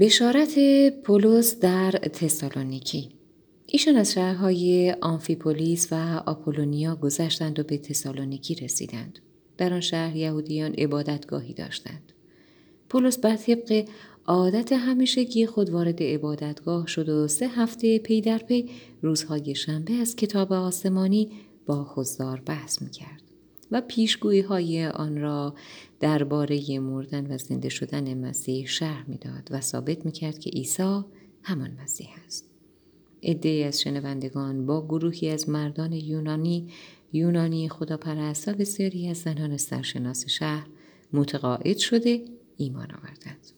بشارت پولس در تسالونیکی ایشان از شهرهای آنفیپولیس و آپولونیا گذشتند و به تسالونیکی رسیدند. در آن شهر یهودیان عبادتگاهی داشتند. پولس بر طبق عادت همیشگی خود وارد عبادتگاه شد و سه هفته پی در پی روزهای شنبه از کتاب آسمانی با خزدار بحث می‌کرد و پیشگویی های آن را درباره مردن و زنده شدن مسیح شرح می‌داد و ثابت می‌کرد که عیسی همان مسیح است. عده از شنوندگان با گروهی از مردان یونانی یونانی خداپرست و بسیاری از زنان سرشناس شهر متقاعد شده ایمان آوردند.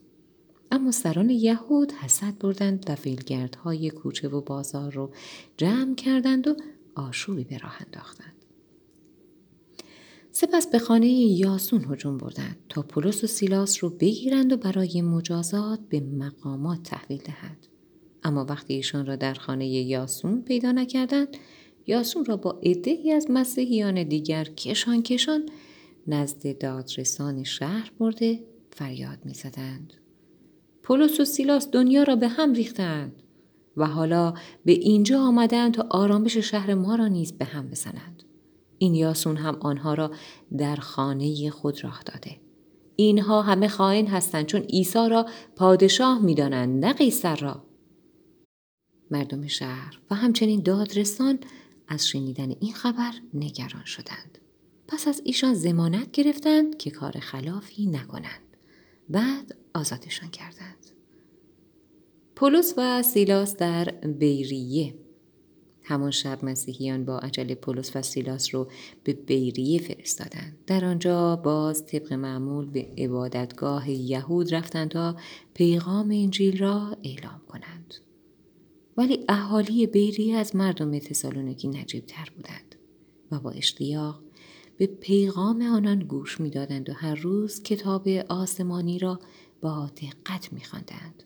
اما سران یهود حسد بردند و فیلگردهای کوچه و بازار رو جمع کردند و آشوبی به راه انداختند. سپس به خانه یاسون هجوم بردند تا پولس و سیلاس رو بگیرند و برای مجازات به مقامات تحویل دهند. اما وقتی ایشان را در خانه یاسون پیدا نکردند یاسون را با عدهای از مسیحیان دیگر کشان کشان نزد دادرسان شهر برده فریاد می‌زدند پولس و سیلاس دنیا را به هم ریختند و حالا به اینجا آمدند تا آرامش شهر ما را نیز به هم بزنند این یاسون هم آنها را در خانه خود راه داده اینها همه خائن هستند چون عیسی را پادشاه می‌دانند نه قیصر را مردم شهر و همچنین دادرسان از شنیدن این خبر نگران شدند. پس از ایشان زمانت گرفتند که کار خلافی نکنند. بعد آزادشان کردند. پولس و سیلاس در بیریه همان شب مسیحیان با عجل پولس و سیلاس رو به بیریه فرستادند. در آنجا باز طبق معمول به عبادتگاه یهود رفتند تا پیغام انجیل را اعلام کنند. ولی اهالی بیری از مردم تسالونیکی نجیب تر بودند و با اشتیاق به پیغام آنان گوش می‌دادند و هر روز کتاب آسمانی را با دقت میخواندند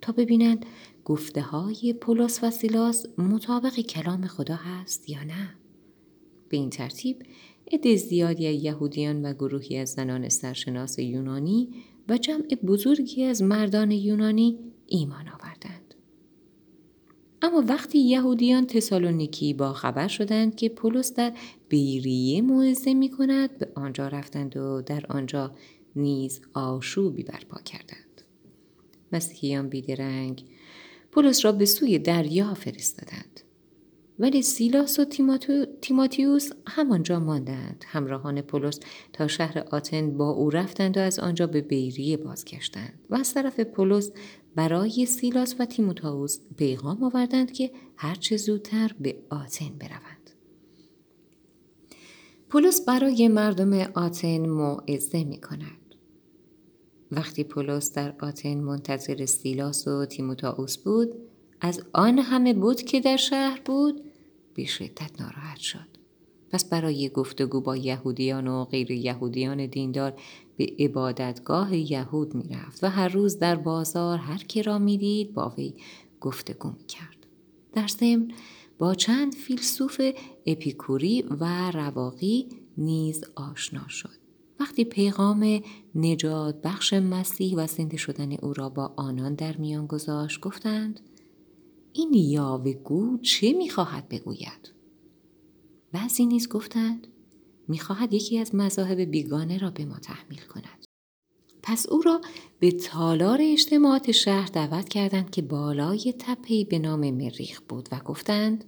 تا ببینند گفته های پولس و سیلاس مطابق کلام خدا هست یا نه به این ترتیب عده زیادی یهودیان و گروهی از زنان سرشناس یونانی و جمع بزرگی از مردان یونانی ایمان آوردند اما وقتی یهودیان تسالونیکی با خبر شدند که پولس در بیریه موعظه می کند به آنجا رفتند و در آنجا نیز آشوبی برپا کردند. مسیحیان بیدرنگ پولس را به سوی دریا فرستادند. ولی سیلاس و تیماتیوس همانجا ماندند. همراهان پولس تا شهر آتن با او رفتند و از آنجا به بیریه بازگشتند و از طرف پولس برای سیلاس و تیموتائوس پیغام آوردند که هرچه زودتر به آتن بروند. پولس برای مردم آتن موعظه می کند. وقتی پولس در آتن منتظر سیلاس و تیموتائوس بود از آن همه بود که در شهر بود به شدت ناراحت شد. پس برای گفتگو با یهودیان و غیر یهودیان دیندار به عبادتگاه یهود می‌رفت و هر روز در بازار هر کی را می‌دید با وی گفتگو کرد. در ضمن با چند فیلسوف اپیکوری و رواقی نیز آشنا شد. وقتی پیغام نجات بخش مسیح و زنده شدن او را با آنان در میان گذاشت گفتند این یاوگو چه می‌خواهد بگوید؟ بعضی نیز گفتند می‌خواهد یکی از مذاهب بیگانه را به ما تحمیل کند. پس او را به تالار اجتماعات شهر دعوت کردند که بالای تپهی به نام مریخ بود و گفتند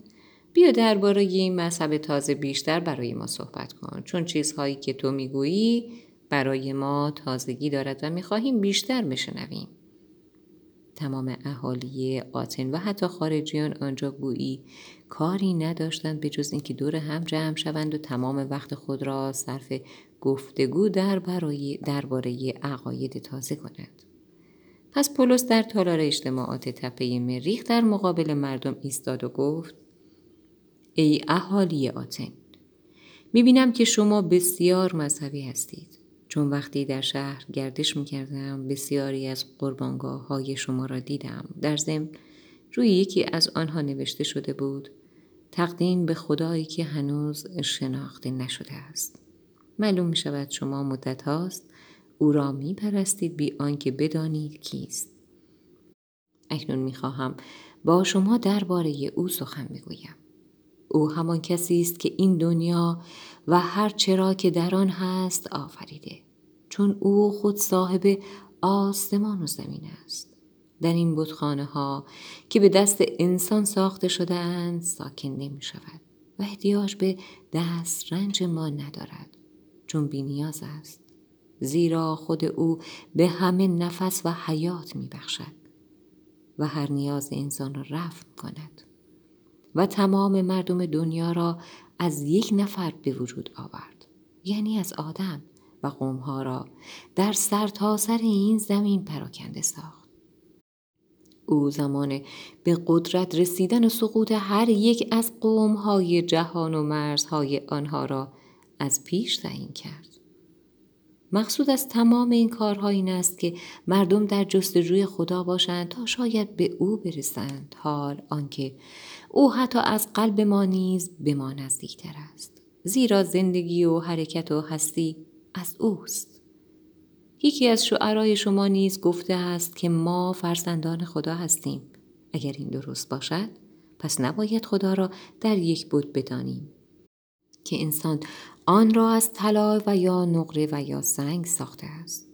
بیا درباره این مذهب تازه بیشتر برای ما صحبت کن چون چیزهایی که تو می‌گویی برای ما تازگی دارد و می‌خواهیم بیشتر بشنویم تمام اهالی آتن و حتی خارجیان آنجا گویی کاری نداشتند به جز اینکه دور هم جمع شوند و تمام وقت خود را صرف گفتگو درباره عقاید تازه کنند. پس پولس در تالار اجتماعات تپه مریخ در مقابل مردم ایستاد و گفت ای اهالی آتن. می‌بینم که شما بسیار مذهبی هستید. چون وقتی در شهر گردش می‌کردم بسیاری از قربانگاه های شما را دیدم. در ضمن روی یکی از آنها نوشته شده بود تقدیم به خدایی که هنوز شناخته نشده است. معلوم می شود شما مدت هاست او را می پرستید بی آنکه بدانید کیست. اکنون می‌خواهم با شما درباره او سخن بگویم. او همان کسی است که این دنیا و هر چرا که در آن هست آفریده. چون او خود صاحب آسمان و زمین است. در این بتخانه ها که به دست انسان ساخته شدهاند ساکن نمی شود و احتیاج به دست رنج ما ندارد. چون بینیاز است. زیرا خود او به همه نفس و حیات می بخشد و هر نیاز انسان را رفت کند. و تمام مردم دنیا را از یک نفر به وجود آورد. یعنی از آدم و قومها را در سرتاسر سر این زمین پراکنده ساخت. او زمان به قدرت رسیدن و سقوط هر یک از قومهای جهان و مرزهای آنها را از پیش تعیین کرد. مقصود از تمام این کارها این است که مردم در جستجوی خدا باشند تا شاید به او برسند. حال آنکه او حتی از قلب ما نیز به ما نزدیکتر است. زیرا زندگی و حرکت و هستی از اوست. یکی از شعرای شما نیز گفته است که ما فرزندان خدا هستیم. اگر این درست باشد پس نباید خدا را در یک بود بدانیم. که انسان آن را از طلا و یا نقره و یا سنگ ساخته است.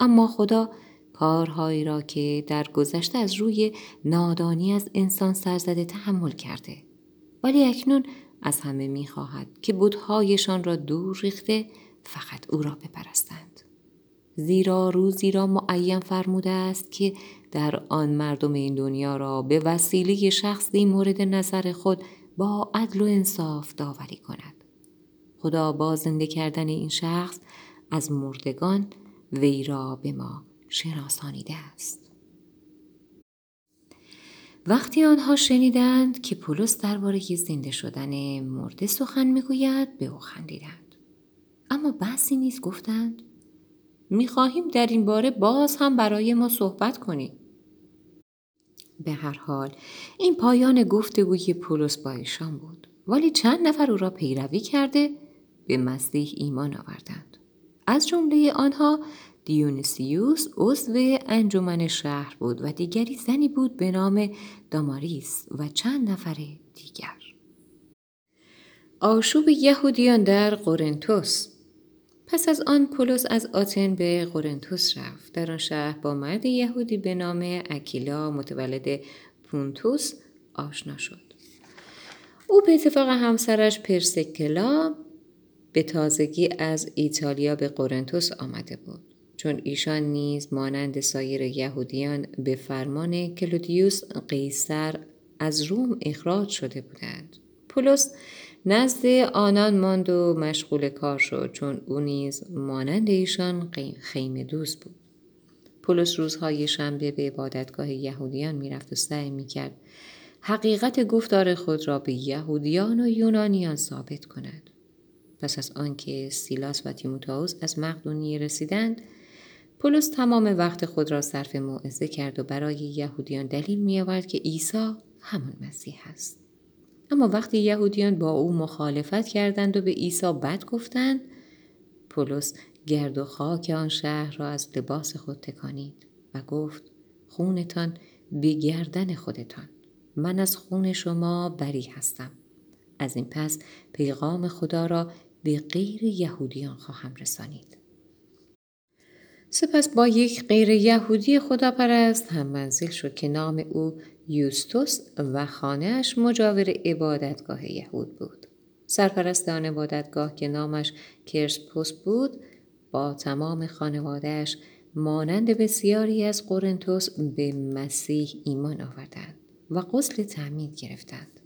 اما خدا کارهایی را که در گذشته از روی نادانی از انسان سرزده تحمل کرده. ولی اکنون از همه می‌خواهد که بودهایشان را دور ریخته فقط او را بپرستند. زیرا روزی را معین فرموده است که در آن مردم این دنیا را به وسیله شخصی مورد نظر خود با عدل و انصاف داوری کند. خدا با زنده کردن این شخص از مردگان وی را به ما شناسانیده است. وقتی آنها شنیدند که پولس درباره زنده شدن مرده سخن می‌گوید به او خندیدند. اما بحثی نیز گفتند می‌خواهیم در این باره باز هم برای ما صحبت کنیم به هر حال این پایان گفتگوی پولس با ایشان بود. ولی چند نفر او را پیروی کرده به مسیح ایمان آوردند. از جمله آنها دیونیسیوس عضو انجمن شهر بود و دیگری زنی بود به نام داماریس و چند نفر دیگر. آشوب یهودیان در قرنتوس. پس از آن پولس از آتن به قرنتوس رفت. در آن شهر با مرد یهودی به نام اکیلا متولد پونتوس آشنا شد. او به اتفاق همسرش پرسکلا به تازگی از ایتالیا به قرنتوس آمده بود. چون ایشان نیز مانند سایر یهودیان به فرمان کلودیوس قیصر از روم اخراج شده بودند. پولس نزد آنان ماند و مشغول کار شد چون او نیز مانند ایشان خیمه دوست بود. پولس روزهای شنبه به عبادتگاه یهودیان می‌رفت و سعی می‌کرد حقیقت گفتار خود را به یهودیان و یونانیان ثابت کند. پس از آنکه سیلاس و تیموتائوس از مقدونیه رسیدند پولس تمام وقت خود را صرف موعظه کرد و برای یهودیان دلیل میآورد که عیسی همان مسیح است. اما وقتی یهودیان با او مخالفت کردند و به عیسی بد گفتند پولس گرد و خاک آن شهر را از لباس خود تکانید و گفت خونتان به گردن خودتان. من از خون شما بری هستم. از این پس پیغام خدا را به غیر یهودیان خواهم رسانید. سپس با یک غیر یهودی خداپرست هم منزل شد که نام او یوستوس و خانهاش مجاور عبادتگاه یهود بود. سرپرست آن عبادتگاه که نامش کرسپوس بود با تمام خانوادهش مانند بسیاری از قرنتوس به مسیح ایمان آوردند و غسل تعمید گرفتند.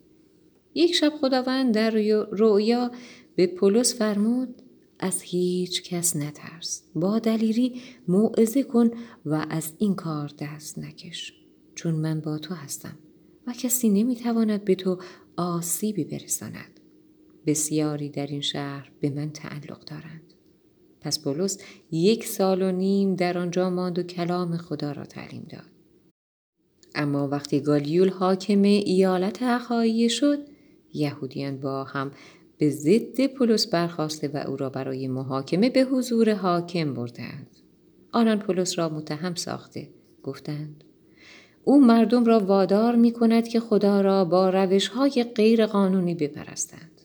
یک شب خداوند در رویا به پولس فرمود از هیچ کس نترس. با دلیری موعظه کن و از این کار دست نکش چون من با تو هستم و کسی نمی‌تواند به تو آسیبی برساند. بسیاری در این شهر به من تعلق دارند. پس پولس یک سال و نیم در آنجا ماند و کلام خدا را تعلیم داد. اما وقتی گالیول حاکم ایالت اخایی شد یهودیان با هم به ضد پولس برخواسته و او را برای محاکمه به حضور حاکم بردند. آنان پولس را متهم ساخته گفتند او مردم را وادار می کند که خدا را با روش های غیر قانونی بپرستند.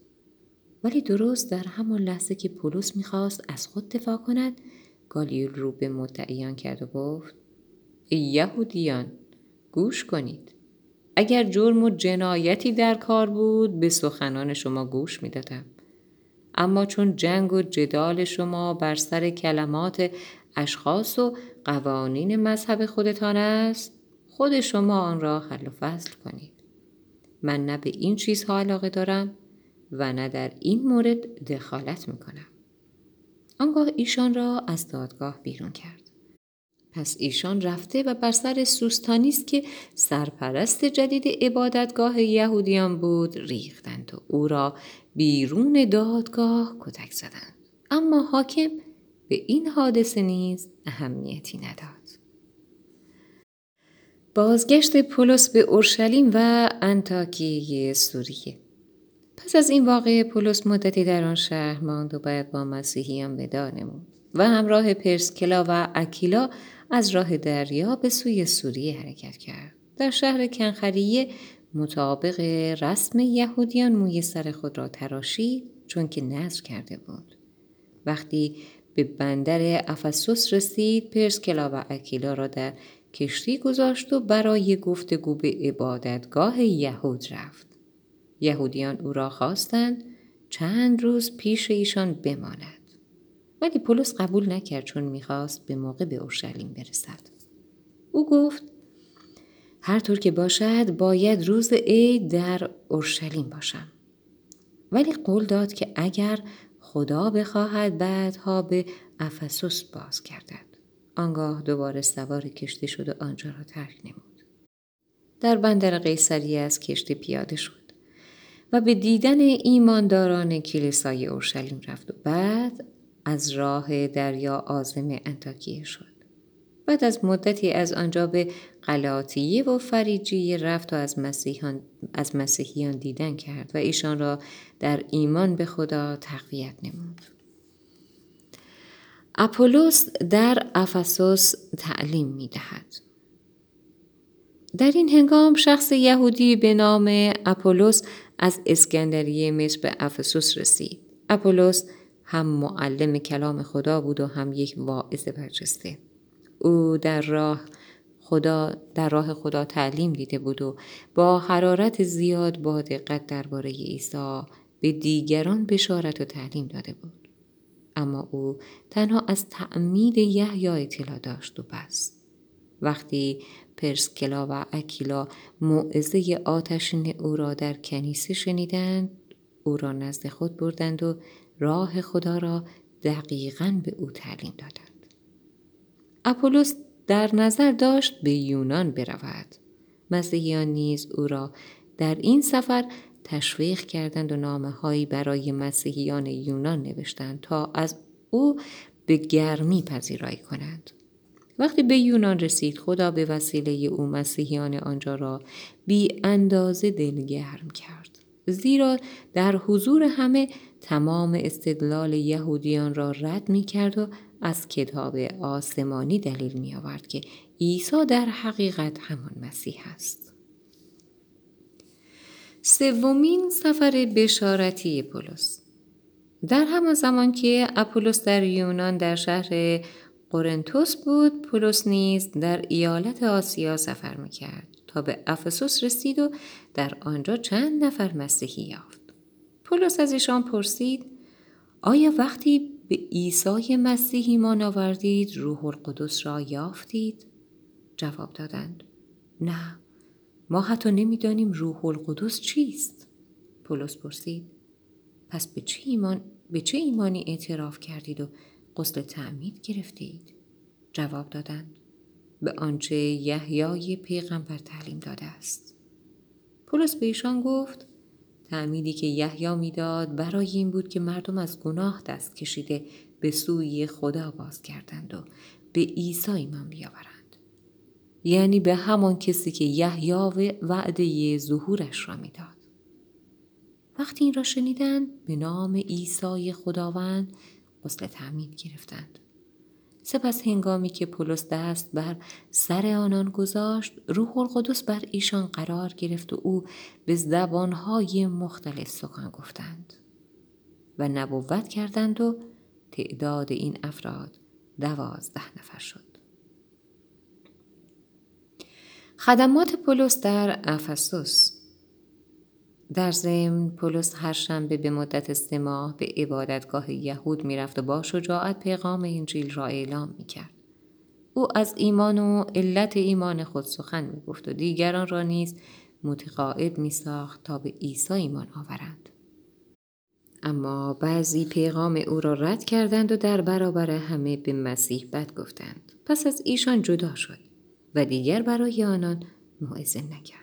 ولی درست در همان لحظه که پولس می‌خواست از خود دفاع کند گالیول رو به مدعیان کرد و گفت ای یهودیان گوش کنید اگر جرم و جنایتی در کار بود به سخنان شما گوش می‌دادم. اما چون جنگ و جدال شما بر سر کلمات اشخاص و قوانین مذهب خودتان است خود شما آن را حل و فصل کنید. من نه به این چیزها علاقه دارم و نه در این مورد دخالت می‌کنم. آنگاه ایشان را از دادگاه بیرون کرد. پس ایشان رفته و بر سر سوستانی است که سرپرست جدید عبادتگاه یهودیان بود ریختند و او را بیرون دادگاه کتک زدند. اما حاکم به این حادثه نیز اهمیتی نداد. بازگشت پولس به اورشلیم و انتاکیه سوریه. پس از این واقعه پولس مدتی در آن شهر ماند و باید با مسیحیان ودا و همراه پرسکلا و اکیلا از راه دریا به سوی سوریه حرکت کرد. در شهر کنخریه مطابق رسم یهودیان موی سر خود را تراشید چون که نظر کرده بود. وقتی به بندر افسوس رسید پرسکلا و اکیلا را در کشتی گذاشت و برای گفتگو به عبادتگاه یهود رفت. یهودیان او را خواستند چند روز پیش ایشان بماند. ولی پولس قبول نکرد چون می‌خواست به موقع به اورشلیم برسد. او گفت هر طور که باشد باید روز عید در اورشلیم باشم. ولی قول داد که اگر خدا بخواهد بعدها به افسوس باز گردد. آنگاه دوباره سوار کشتی شد و آنجا را ترک نمود. در بندر قیصریه از کشتی پیاده شد و به دیدن ایمانداران کلیسای اورشلیم رفت و بعد از راه دریا آزم انتاکیه شد. بعد از مدتی از آنجا به قلاتیه و فریجیه رفت و از مسیحیان, از مسیحیان دیدن کرد و ایشان را در ایمان به خدا تقویت نمود. اپولوس در افسوس تعلیم می دهد. در این هنگام شخص یهودی به نام اپولوس از اسکندریه مصر به افسوس رسید. اپولوس هم معلم کلام خدا بود و هم یک واعظ برجسته. او در راه خدا در راه خدا تعلیم دیده بود و با حرارت زیاد با دقت درباره عیسی به دیگران بشارت و تعلیم داده بود. اما او تنها از تعمید یحیی اطلاع داشت و بس. وقتی پرسکلا و اکیلا موعظه آتشین او را در کنیسه شنیدند او را نزد خود بردند و راه خدا را دقیقا به او تعلیم دادند. اپولوس در نظر داشت به یونان برود. مسیحیان نیز او را در این سفر تشویق کردند و نامه هایی برای مسیحیان یونان نوشتند تا از او به گرمی پذیرایی کنند. وقتی به یونان رسید خدا به وسیله او مسیحیان آنجا را بی اندازه دلگرم کرد. زیرا در حضور همه تمام استدلال یهودیان را رد می کرد و از کتاب آسمانی دلیل می آورد که عیسی در حقیقت همان مسیح است. سومین سفر بشارتی پولس در همان زمان که اپولوس در یونان در شهر قرنتوس بود پولس نیز در ایالت آسیا سفر می‌کرد تا به افسوس رسید و در آنجا چند نفر مسیحی یافت پولس از ایشان پرسید آیا وقتی به عیسی مسیح ایمان آوردید روح القدس را یافتید؟ جواب دادند نه ما حتی نمی‌دانیم روح القدس چیست. پولس پرسید پس به چه ایمان به چه ایمانی اعتراف کردید و غسل تعمید گرفتید؟ جواب دادند به آنچه یحیای پیغمبر تعلیم داده است. پولس به ایشان گفت تعمیدی که یحیی می‌داد برای این بود که مردم از گناه دست کشیده به سوی خدا باز کردند و به عیسی ایمان بیاورند. یعنی به همان کسی که یحیی وعده ظهورش را می‌داد. وقتی این را شنیدند به نام عیسی خداوند غسل تعمید گرفتند. سپس هنگامی که پولس دست بر سر آنان گذاشت روح القدس بر ایشان قرار گرفت و او به زبانهای مختلف سخن گفتند و نبوت کردند و تعداد این افراد دوازده نفر شد. خدمات پولس در افسوس در ضمن پولس هر شنبه به مدت سه ماه به عبادتگاه یهود می‌رفت و با شجاعت پیغام انجیل را اعلام می‌کرد. او از ایمان و علت ایمان خود سخن می‌گفت و دیگران را نیز متقاعد میساخت تا به عیسی ایمان آورند. اما بعضی پیغام او را رد کردند و در برابر همه به مسیح بد گفتند. پس از ایشان جدا شد و دیگر برای آنان موعظه نکرد.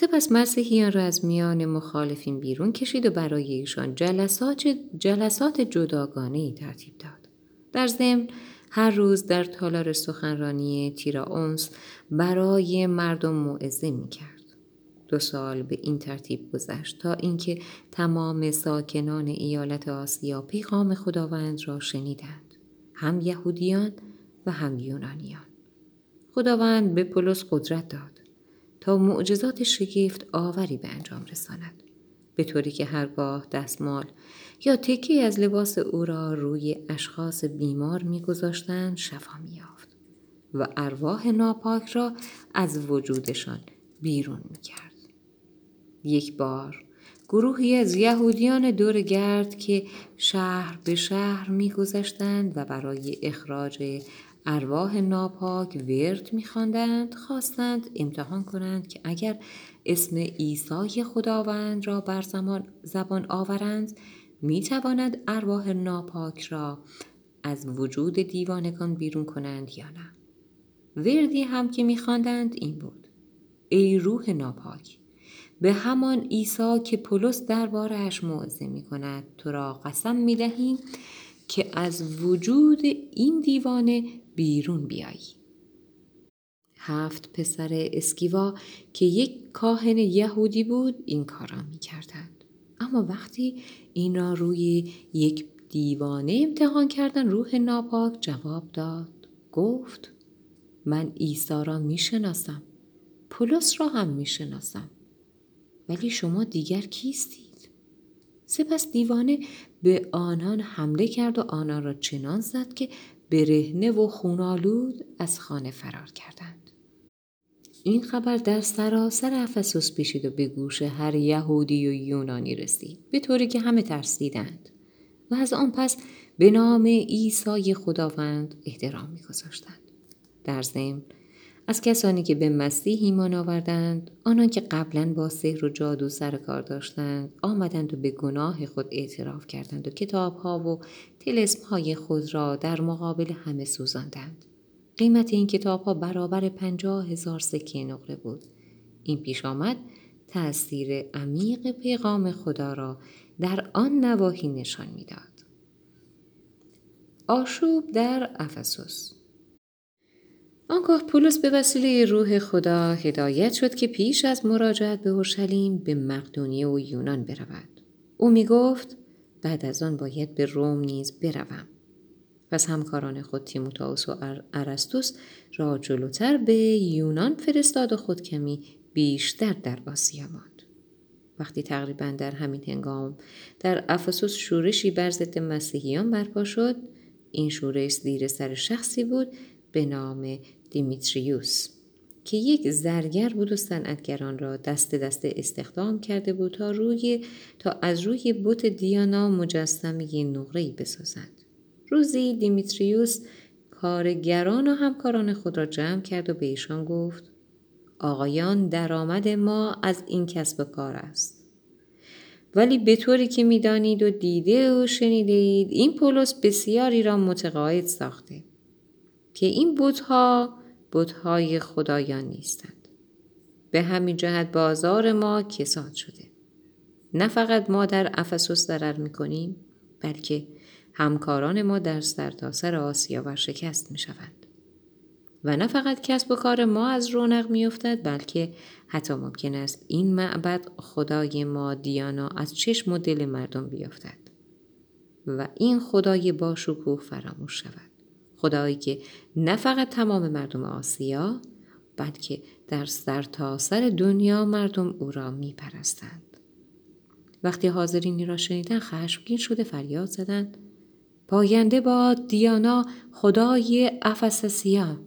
سپس مسیحیان را از میان مخالفین بیرون کشید و برای ایشان جلسات, جلسات جداگانه ترتیب داد. در ضمن هر روز در تالار سخنرانی تیراونس برای مردم موعظه می کرد. دو سال به این ترتیب گذشت تا اینکه تمام ساکنان ایالت آسیا پیغام خداوند را شنیدند هم یهودیان و هم یونانیان خداوند به پولس قدرت داد تا معجزات شگفت آوری به انجام رساند. به طوری که هرگاه دستمال یا تکی از لباس او را روی اشخاص بیمار میگذاشتند شفا میافت و ارواح ناپاک را از وجودشان بیرون می‌کرد. یک بار گروهی از یهودیان دور گرد که شهر به شهر میگذشتند و برای اخراج ارواح ناپاک ورد میخواندند خواستند امتحان کنند که اگر اسم عیسی خداوند را بر زمان زبان آورند می تواند ارواح ناپاک را از وجود دیوانگان بیرون کنند یا نه. وردی هم که میخواندند این بود. ای روح ناپاک به همان عیسی که پولس دربارهاش موعظه می کند تو را قسم می دهیم که از وجود این دیوانه بیرون بیایی. هفت پسر اسکیوا که یک کاهن یهودی بود این کار را می کردند. اما وقتی این را روی یک دیوانه امتحان کردن روح ناپاک جواب داد گفت من عیسی را می شناسم پولس را هم می شناسم ولی شما دیگر کیستید سپس دیوانه به آنان حمله کرد و آنان را چنان زد که برهنه و خونالود از خانه فرار کردند. این خبر در سراسر افسوس پیشید و به گوش هر یهودی و یونانی رسید به طوری که همه ترسیدند و از آن پس به نام عیسی خداوند احترام میگذاشتند در ضمن از کسانی که به مسیح ایمان آوردند آنان که قبلا با سحر و جادو سر کار داشتند آمدند و به گناه خود اعتراف کردند و کتابها و های خود را در مقابل همه سوزاندند. قیمت این کتابها برابر پنجاه هزار سکه نقره بود. این پیش آمد تأثیر عمیق پیغام خدا را در آن نواحی نشان می‌داد. آشوب در افسوس. آنگاه پولس به وسیله روح خدا هدایت شد که پیش از مراجعت به اورشلیم به مقدونیه و یونان برود. او می گفت بعد از آن باید به روم نیز بروم. پس همکاران خود تیموتائوس و ارستوس را جلوتر به یونان فرستاد و خود کمی بیشتر در آسیا ماند. وقتی تقریبا در همین هنگام در افسوس شورشی بر ضد مسیحیان برپا شد این شورش زیر سر شخصی بود به نام دیمیتریوس که یک زرگر بود و صنعتگران را دست دست استخدام کرده بود تا روی تا از روی بت دیانا مجسمه نقره‌ای بسازند. روزی دیمیتریوس کارگران و همکاران خود را جمع کرد و به ایشان گفت آقایان درآمد ما از این کسب کار است. ولی به طوری که می‌دانید و دیده و شنیده این پولس بسیاری را متقاعد ساخته که این بودها بودهای خدایان نیستند. به همین جهت بازار ما کساد شده. نه فقط ما در افسوس ضرر می کنیم بلکه همکاران ما در سرتاسر سر آسیا می شوند. و نه فقط کسب و کار ما از رونق می افتد بلکه حتی ممکن است این معبد خدای ما دیانا از چشم و دل مردم بیافتد و این خدای با شکوه فراموش شود. خدایی که نه فقط تمام مردم آسیا بلکه در سرتاسر سر دنیا مردم او را می پرستند. وقتی حاضرینی را شنیدن خشمگین شده فریاد زدند پاینده با دیانا خدای افسسیا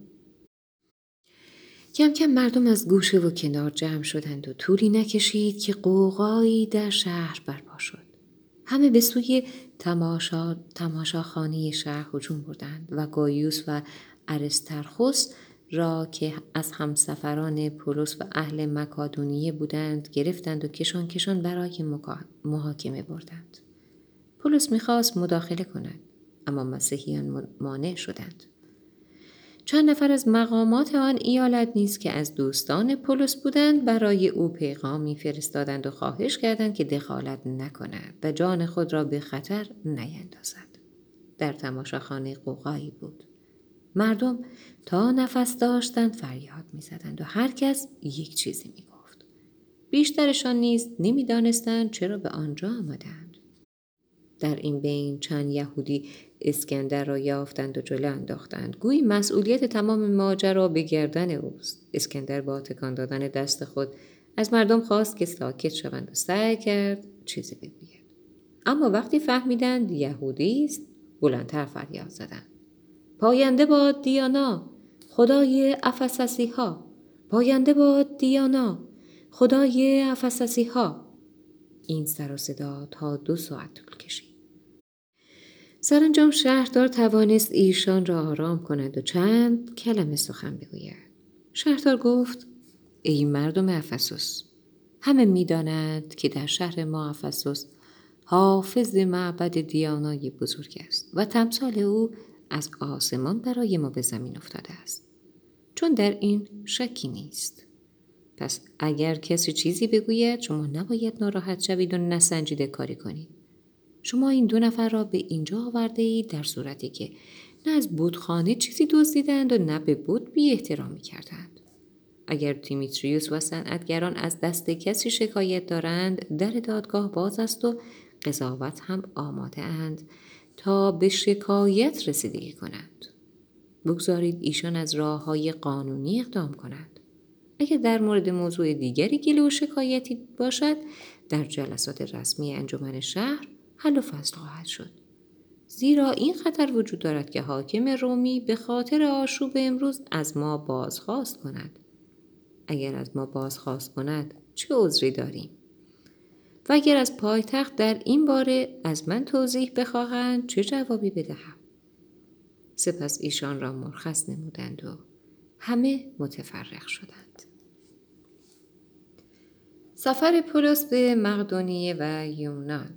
کم کم مردم از گوشه و کنار جمع شدند و طولی نکشید که قوقایی در شهر برپا شد. همه به سوی تماشا، تماشاخانه شهر هجوم بردند و گایوس و ارسترخوس را که از همسفران پولس و اهل مکادونیه بودند گرفتند و کشان کشان برای محاکمه بردند. پولس می‌خواست مداخله کند اما مسیحیان مانع شدند. چند نفر از مقامات آن ایالت نیز که از دوستان پولس بودند برای او پیغامی فرستادند و خواهش کردند که دخالت نکند و جان خود را به خطر نیندازد. در تماشاخانه قوقایی بود. مردم تا نفس داشتند فریاد می‌زدند و هر کس یک چیزی می‌گفت. بیشترشان نیز نمی‌دانستند چرا به آنجا آمدند. در این بین چند یهودی اسکندر را یافتند و جلو انداختند. گویی مسئولیت تمام ماجرا به گردن اوست. اسکندر با تکان دادن دست خود از مردم خواست که ساکت شوند و سعی کرد چیزی بگوید. اما وقتی فهمیدند یهودی است بلندتر فریاد زدند. پاینده با دیانا خدای افسسی ها پاینده با دیانا خدای افسسی ها این سر و صدا تا دو ساعت طول کشید. سرانجام شهردار توانست ایشان را آرام کند و چند کلمه سخن بگوید. شهردار گفت ای مردم افسوس همه می‌دانند که در شهر ما افسوس حافظ معبد دیانای بزرگ است و تمثال او از آسمان برای ما به زمین افتاده است. چون در این شکی نیست. پس اگر کسی چیزی بگوید شما نباید ناراحت شوید و نسنجیده کاری کنید. شما این دو نفر را به اینجا آورده اید در صورتی که نه از بودخانه چیزی دزدیدند و نه به بود بی احترامی کردند. اگر دیمیتریوس و صنعتگران از دست کسی شکایت دارند در دادگاه باز است و قضاوت هم آماده اند تا به شکایت رسیدگی کنند. بگذارید ایشان از راه های قانونی اقدام کنند. اگر در مورد موضوع دیگری گله و شکایتی باشد در جلسات رسمی انجمن شهر حل و فصل خواهد شد. زیرا این خطر وجود دارد که حاکم رومی به خاطر آشوب امروز از ما بازخواست کند. اگر از ما بازخواست کند چه عذری داریم؟ و اگر از پایتخت در این باره از من توضیح بخواهند چه جوابی بدهم؟ سپس ایشان را مرخص نمودند و همه متفرق شدند. سفر پولس به مقدونیه و یونان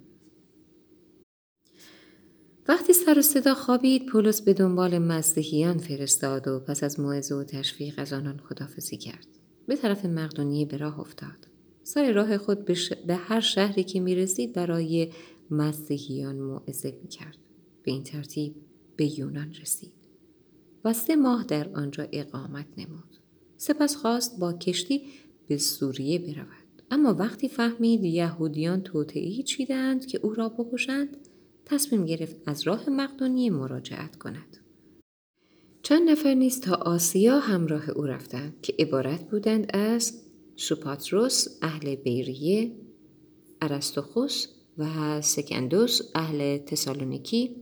وقتی سر و صدا خوابید پولس به دنبال مسیحیان فرستاد و پس از موعظه و تشویق از آنان خدافزی کرد به طرف مقدونیه به راه افتاد سر راه خود به, به هر شهری که می رسید برای مسیحیان موعظه می کرد. به این ترتیب به یونان رسید و سه ماه در آنجا اقامت نمود. سپس خواست با کشتی به سوریه برود. اما وقتی فهمید یهودیان توطعی چیدند که او را بکشند تصمیم گرفت از راه مقدونیه مراجعت کند. چند نفر نیز تا آسیا همراه او رفتند که عبارت بودند از سوپاتروس اهل بیریه، ارستوخوس و سکندوس اهل تسالونیکی،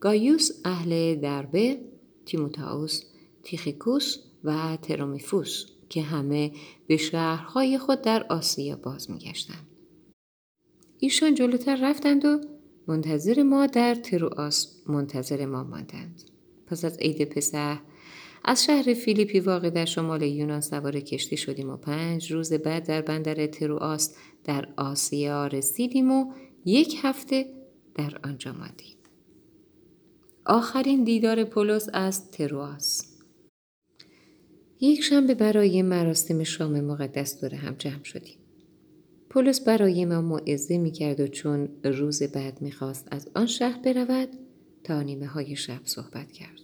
گایوس اهل دربه، تیموتائوس، تیخیکوس و ترومیفوس که همه به شهرهای خود در آسیا باز میگشتند. ایشان جلوتر رفتند و منتظر ما در ترواس منتظر ما ماندند. پس از عید پسح از شهر فیلیپی واقع در شمال یونان سوار کشتی شدیم و پنج روز بعد در بندر ترواس در آسیا رسیدیم و یک هفته در آنجا ماندیم. آخرین دیدار پولس از ترواس یک شنبه برای مراسم شام مقدس دور هم جمع شدیم. پولس برای ما موعظه می کرد و چون روز بعد می‌خواست از آن شهر برود تا نیمه های شب صحبت کرد.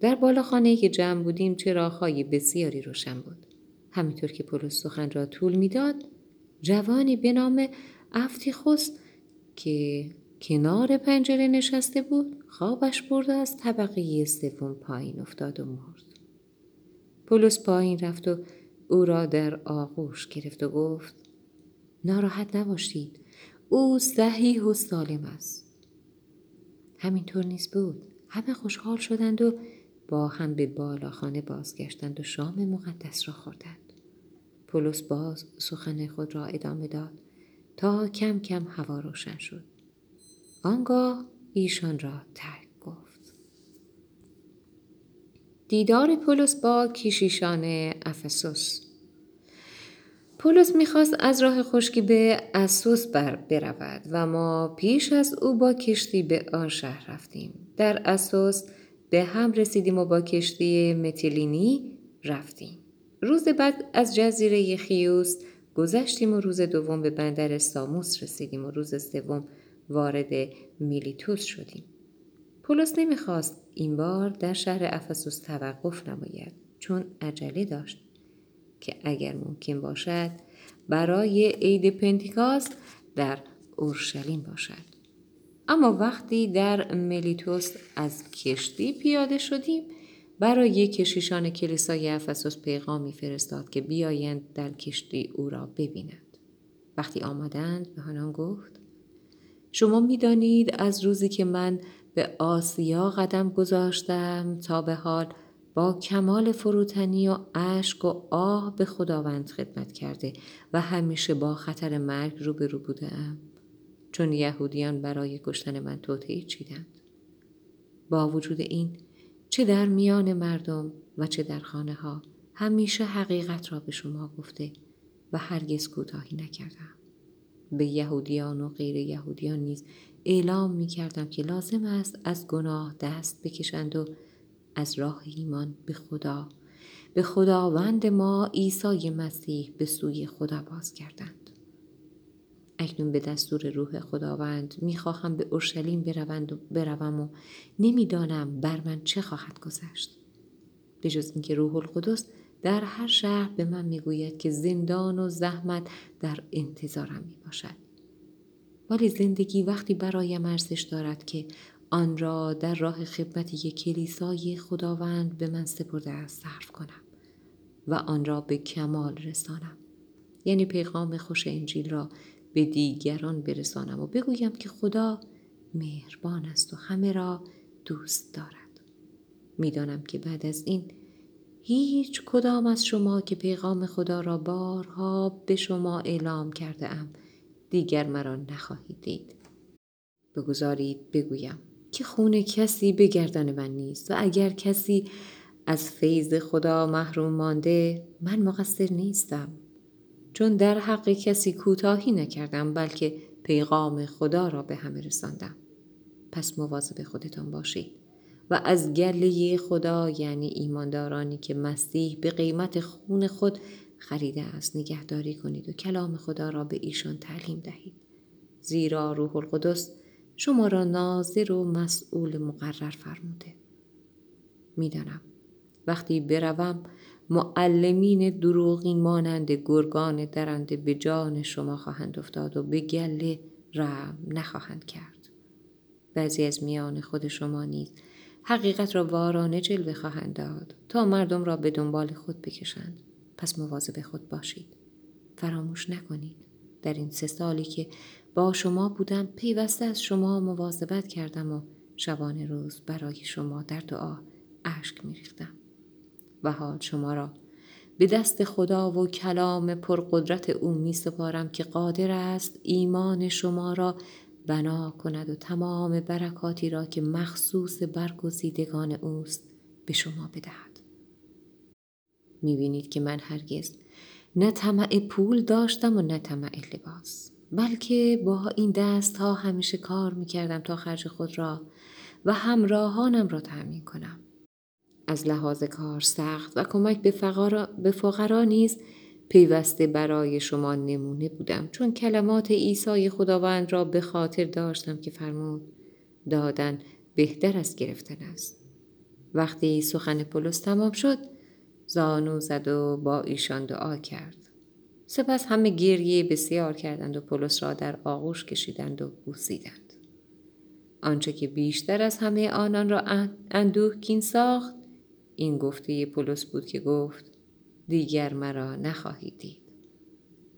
در بالا خانه که جمع بودیم چراغهای بسیاری روشن بود. همینطور که پولس سخن را طول می‌داد جوانی به نام افتیخوس که کنار پنجره نشسته بود خوابش برد و از طبقه سوم پایین افتاد و مرد پولس پایین رفت و او را در آغوش گرفت و گفت ناراحت نباشید. او صحیح و سالم است. همینطور نیست بود. همه خوشحال شدند و با هم به بالاخانه بازگشتند و شام مقدس را خوردند. پولس باز سخن خود را ادامه داد. تا کم کم هوا روشن شد. آنگاه ایشان را ترک گفت. دیدار پولس با کیشیشان افسوس. پولس می‌خواست از راه خشکی به اسوس بر برود و ما پیش از او با کشتی به آن شهر رفتیم. در اسوس به هم رسیدیم و با کشتی متیلینی رفتیم. روز بعد از جزیره خیوس گذشتیم و روز دوم به بندر ساموس رسیدیم و روز سوم وارد میلیتوس شدیم. پولس نمی‌خواست این بار در شهر افسوس توقف نماید چون عجله داشت. که اگر ممکن باشد برای عید پنتیکاست در اورشلیم باشد. اما وقتی در ملیتوس از کشتی پیاده شدیم برای کشیشان کلیسای افسوس پیغامی فرستاد که بیایند در کشتی او را ببینند. وقتی آمدند به آنان گفت شما می‌دانید از روزی که من به آسیا قدم گذاشتم تا به حال با کمال فروتنی و اشک و آه به خداوند خدمت کرده و همیشه با خطر مرگ روبرو بودم چون یهودیان برای کشتن من توطعه چیدند. با وجود این چه در میان مردم و چه در خانه ها همیشه حقیقت را به شما گفته و هرگز کوتاهی نکردم. به یهودیان و غیر یهودیان نیز اعلام می کردم که لازم است از گناه دست بکشند و از راه ایمان به خدا. به خداوند ما عیسی مسیح به سوی خدا باز کردند اکنون به دستور روح خداوند می‌خواهم به اورشلیم بروم و نمی‌دانم بر من چه خواهد گذشت. به جز اینکه روح القدس در هر شهر به من می‌گوید که زندان و زحمت در انتظارم می باشد. ولی زندگی وقتی برایم ارزش دارد که آن را در راه خدمت یک کلیسای خداوند به من سپرده است صرف کنم و آن را به کمال رسانم. یعنی پیغام خوش انجیل را به دیگران برسانم و بگویم که خدا مهربان است و همه را دوست دارد. می‌دانم که بعد از این هیچ کدام از شما که پیغام خدا را بارها به شما اعلام کرده ام دیگر مرا نخواهید دید. بگذارید بگویم که خون کسی به گردن من نیست و اگر کسی از فیض خدا محروم مانده من مقصر نیستم. چون در حق کسی کوتاهی نکردم بلکه پیغام خدا را به همه رساندم. پس مواظب خودتان باشید. و از گله خدا یعنی ایماندارانی که مسیح به قیمت خون خود خریده است نگهداری کنید و کلام خدا را به ایشان تعلیم دهید. زیرا روح القدس شما را ناظر و مسئول مقرر فرموده. می‌دانم. وقتی بروم معلمین دروغین مانند گرگان درنده به جان شما خواهند افتاد و به گله رم نخواهند کرد. بعضی از میان خود شما نیز حقیقت را وارانه جلوه خواهند داد تا مردم را به دنبال خود بکشند. پس مواظب خود باشید. فراموش نکنید. در این سه سالی که با شما بودم پیوسته از شما مواظبت کردم و شبانه روز برای شما در دعا اشک میریختم و حال شما را به دست خدا و کلام پرقدرت او می سپارم که قادر است ایمان شما را بنا کند و تمام برکاتی را که مخصوص برگزیدگان اوست به شما بدهد. می بینید که من هرگز نه طمع پول داشتم و نه طمع لباس. بلکه با این دست ها همیشه کار می کردم تا خرج خود را و همراهانم را تأمین کنم. از لحاظ کار سخت و کمک به, فقرا, به فقرا نیز پیوسته برای شما نمونه بودم چون کلمات عیسی خداوند را به خاطر داشتم که فرمود دادن بهتر از گرفتن است. وقتی سخن پولس تمام شد زانو زد و با ایشان دعا کرد. سپس همه گریه بسیار کردند و پولس را در آغوش کشیدند و بوسیدند. آنچه که بیشتر از همه آنان را اندوه کین ساخت این گفته پولس بود که گفت دیگر مرا نخواهید دید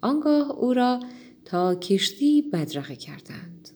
آنگاه او را تا کشتی بدرقه کردند